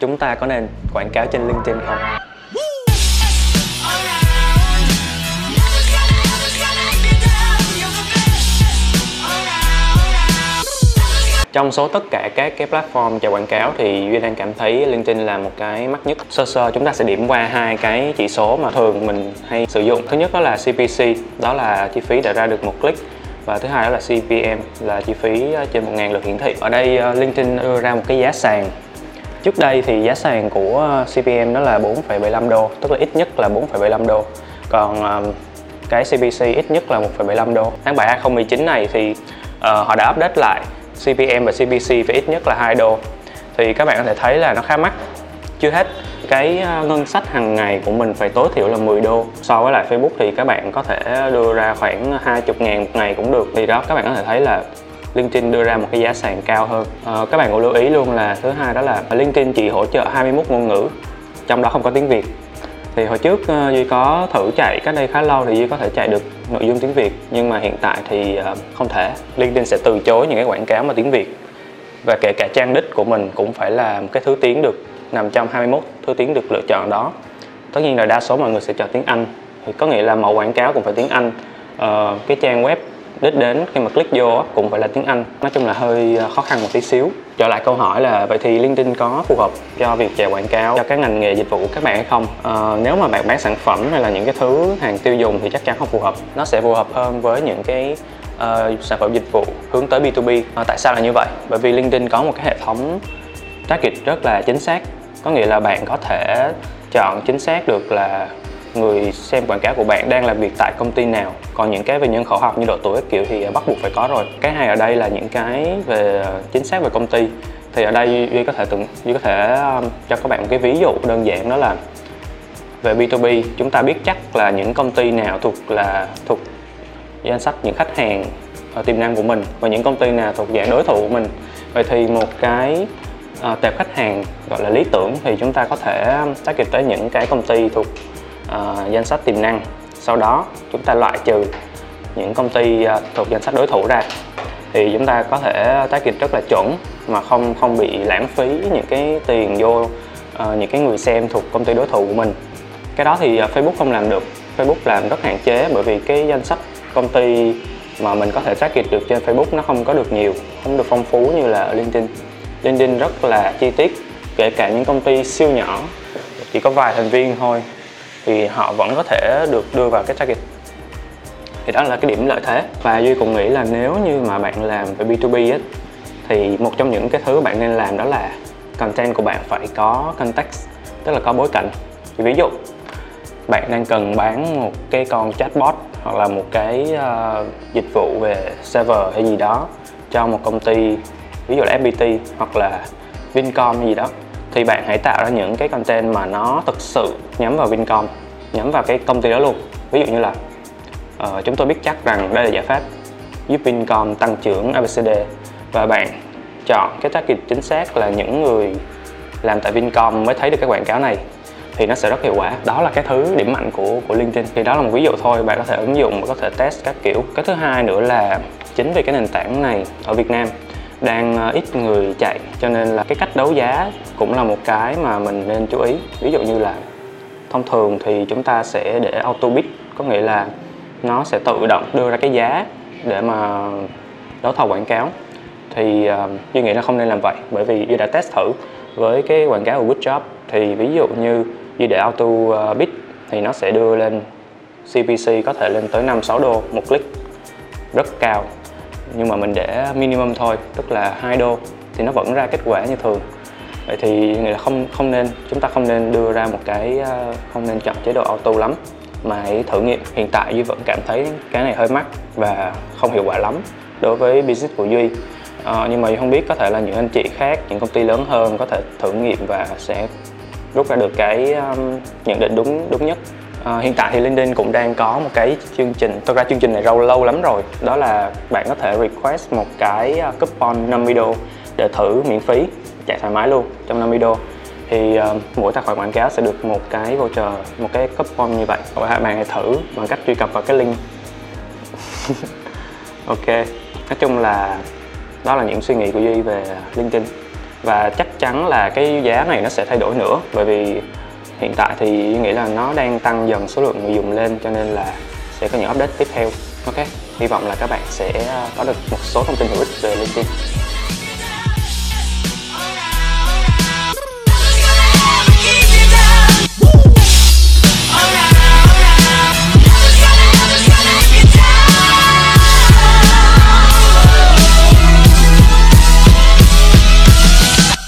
chúng ta có nên quảng cáo trên LinkedIn không? Trong số tất cả các cái platform chạy quảng cáo thì duy đang cảm thấy linkedin là một cái mắc nhất. Sơ sơ, chúng ta sẽ điểm qua hai cái chỉ số mà thường mình hay sử dụng. Thứ nhất đó là cpc đó là chi phí để ra được một click. Và thứ hai đó là cpm là chi phí trên 1.000 lượt hiển thị. Ở đây ờ, linkedin đưa ra một cái giá sàn trước đây thì giá sàn của ờ, cpm đó là 4,75 đô tức là ít nhất là 4,75 đô. Còn ờ, cái cpc ít nhất là 1,75 đô. Tháng 7 2019 này thì uh, họ đã update lại CPM và CPC phải ít nhất là 2 đô. Thì các bạn có thể thấy là nó khá mắc. Chưa hết cái ngân sách hàng ngày của mình phải tối thiểu là 10 đô. So với lại Facebook thì các bạn có thể đưa ra khoảng 20 ngàn một ngày cũng được. Thì đó các bạn có thể thấy là LinkedIn đưa ra một cái giá sàn cao hơn. À, các bạn cũng lưu ý luôn là thứ hai đó là LinkedIn chỉ hỗ trợ 21 ngôn ngữ trong đó không có tiếng Việt. Thì hồi trước uh, duy có thử chạy cách đây khá lâu thì duy có thể chạy được nội dung tiếng việt nhưng mà hiện tại thì uh, không thể. Linkedin sẽ từ chối những cái quảng cáo mà tiếng việt. Và kể cả trang đích của mình cũng phải là cái thứ tiếng được nằm trong 21 thứ tiếng được lựa chọn đó. Tất nhiên là đa số mọi người sẽ chọn tiếng anh thì có nghĩa là mẫu quảng cáo cũng phải tiếng anh. Uh, cái trang web đích đến khi mà click vô cũng phải là tiếng Anh. Nói chung là hơi ờ, khó khăn một tí xíu. Trở lại câu hỏi là vậy thì LinkedIn có phù hợp cho việc chạy quảng cáo cho các ngành nghề dịch vụ của các bạn hay không? À, nếu mà bạn bán sản phẩm hay là những cái thứ hàng tiêu dùng thì chắc chắn không phù hợp. Nó sẽ phù hợp hơn với những cái uh, sản phẩm dịch vụ hướng tới B2B à, tại sao là như vậy? Bởi vì LinkedIn có một cái hệ thống target rất là chính xác. Có nghĩa là bạn có thể chọn chính xác được là người xem quảng cáo của bạn đang làm việc tại công ty nào. Còn những cái về nhân khẩu học như độ tuổi kiểu thì à, bắt buộc phải có rồi. Cái hay ở đây là những cái về à, chính xác về công ty. Thì ở đây duy có thể tưởng duy có thể à, cho các bạn một cái ví dụ đơn giản đó là về B2B chúng ta biết chắc là những công ty nào thuộc là thuộc danh sách những khách hàng tiềm năng của mình và những công ty nào thuộc dạng đối thủ của mình. Vậy thì một cái uh, tệp khách hàng gọi là lý tưởng thì chúng ta có thể um, target tới những cái công ty thuộc uh, danh sách tiềm năng. Sau đó chúng ta loại trừ những công ty uh, thuộc danh sách đối thủ ra. Thì chúng ta có thể tác dịch rất là chuẩn mà không không bị lãng phí những cái tiền vô uh, những cái người xem thuộc công ty đối thủ của mình. Cái đó thì uh, Facebook không làm được. Facebook làm rất hạn chế bởi vì cái danh sách công ty mà mình có thể target được trên Facebook nó không có được nhiều không được phong phú như là ở LinkedIn. LinkedIn rất là chi tiết kể cả những công ty siêu nhỏ chỉ có vài thành viên thôi thì họ vẫn có thể được đưa vào cái target. Thì đó là cái điểm lợi thế. Và duy cũng nghĩ là nếu như mà bạn làm về B2B ấy, thì một trong những cái thứ bạn nên làm đó là content của bạn phải có context tức là có bối cảnh. Thì ví dụ bạn đang cần bán một cái con chatbot hoặc là một cái uh, dịch vụ về server hay gì đó cho một công ty ví dụ là FPT hoặc là Vincom hay gì đó thì bạn hãy tạo ra những cái content mà nó thực sự nhắm vào Vincom nhắm vào cái công ty đó luôn. Ví dụ như là uh, chúng tôi biết chắc rằng đây là giải pháp giúp Vincom tăng trưởng ABCD và bạn chọn cái target chính xác là những người làm tại Vincom mới thấy được cái quảng cáo này thì nó sẽ rất hiệu quả. Đó là cái thứ điểm mạnh của của LinkedIn. Thì đó là một ví dụ thôi bạn có thể ứng dụng và có thể test các kiểu. Cái thứ hai nữa là chính vì cái nền tảng này ở Việt Nam đang ờ, ít người chạy cho nên là cái cách đấu giá cũng là một cái mà mình nên chú ý. Ví dụ như là thông thường thì chúng ta sẽ để auto bid có nghĩa là nó sẽ tự động đưa ra cái giá để mà đấu thầu quảng cáo. Thì uh, duy nghĩ là không nên làm vậy bởi vì duy đã test thử với cái quảng cáo của Woodjob thì ví dụ như duy để auto ờ, bid thì nó sẽ đưa lên CPC có thể lên tới 5 6 đô một click rất cao nhưng mà mình để minimum thôi tức là 2 đô thì nó vẫn ra kết quả như thường. Vậy thì người là không không nên chúng ta không nên đưa ra một cái ờ, không nên chọn chế độ auto lắm mà hãy thử nghiệm. Hiện tại duy vẫn cảm thấy cái này hơi mắc và không hiệu quả lắm đối với business của duy. À, nhưng mà duy không biết có thể là những anh chị khác những công ty lớn hơn có thể thử nghiệm và sẽ rút ra được cái um, nhận định đúng đúng nhất. À, hiện tại thì LinkedIn cũng đang có một cái chương trình, thực ra chương trình này lâu lâu lắm rồi. Đó là bạn có thể request một cái ờ, coupon 50 đô để thử miễn phí, chạy thoải mái luôn trong 50 đô. Thì uh, mỗi tài khoản quảng cáo sẽ được một cái voucher, một cái coupon như vậy. Và bạn hãy thử bằng cách truy cập vào cái link. Ok nói chung là đó là những suy nghĩ của duy về linkedin và chắc chắn là cái giá này nó sẽ thay đổi nữa bởi vì hiện tại thì Duy nghĩ là nó đang tăng dần số lượng người dùng lên, cho nên là sẽ có những update tiếp theo. Ok, hy vọng là các bạn sẽ ờ, có được một số thông tin hữu ích về LinkedIn